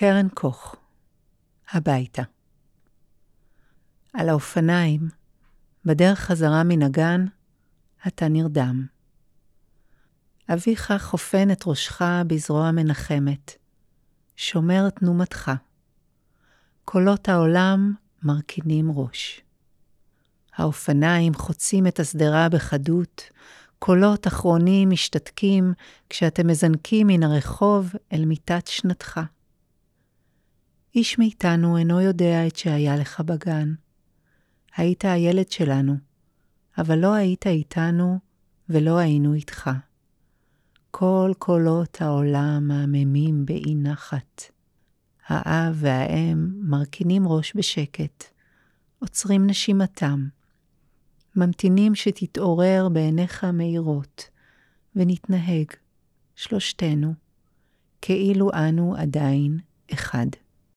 קרן קוך, הביתה. על האופניים, בדרך חזרה מן הגן, אתה נרדם. אביך חופן את ראשך בזרוע מנחמת, שומר תנומתך. קולות העולם מרכינים ראש. האופניים חוצים את השדרה בחדות, קולות אחרונים משתתקים כשאתם מזנקים מן הרחוב אל מיטת שנתך. איש מאיתנו אינו יודע את שהיה לך בגן. היית הילד שלנו, אבל לא היית איתנו ולא היינו איתך. כל קולות העולם מהממים באי נחת. האב והאם מרכינים ראש בשקט, עוצרים נשימתם, ממתינים שתתעורר בעיניך מאירות, ונתנהג, שלושתנו, כאילו אנו עדיין אחד.